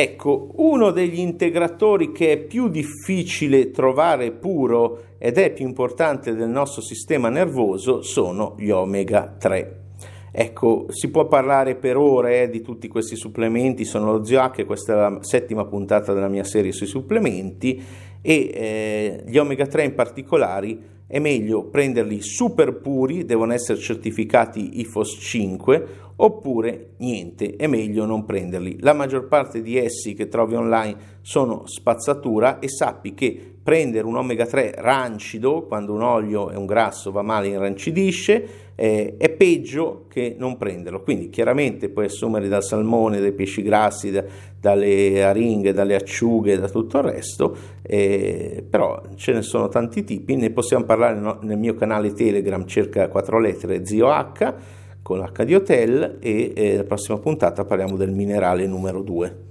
Ecco, uno degli integratori che è più difficile trovare puro ed è più importante del nostro sistema nervoso sono gli omega 3. Ecco, si può parlare per ore eh, di tutti questi supplementi, sono lo Zio H, questa è la settima puntata della mia serie sui supplementi e eh, gli omega 3 in particolare è meglio prenderli super puri, devono essere certificati IFOS 5 oppure niente, è meglio non prenderli. La maggior parte di essi che trovi online sono spazzatura e sappi che prendere un omega 3 rancido, quando un olio e un grasso va male inrancidisce, eh, è peggio che non prenderlo. Quindi chiaramente puoi assumere dal salmone, dai pesci grassi, da, dalle aringhe, dalle acciughe, da tutto il resto, eh, però ce ne sono tanti tipi, ne possiamo parlare no, nel mio canale Telegram, cerca 4 lettere Zio H con H di Hotel e eh, la prossima puntata parliamo del minerale numero 2.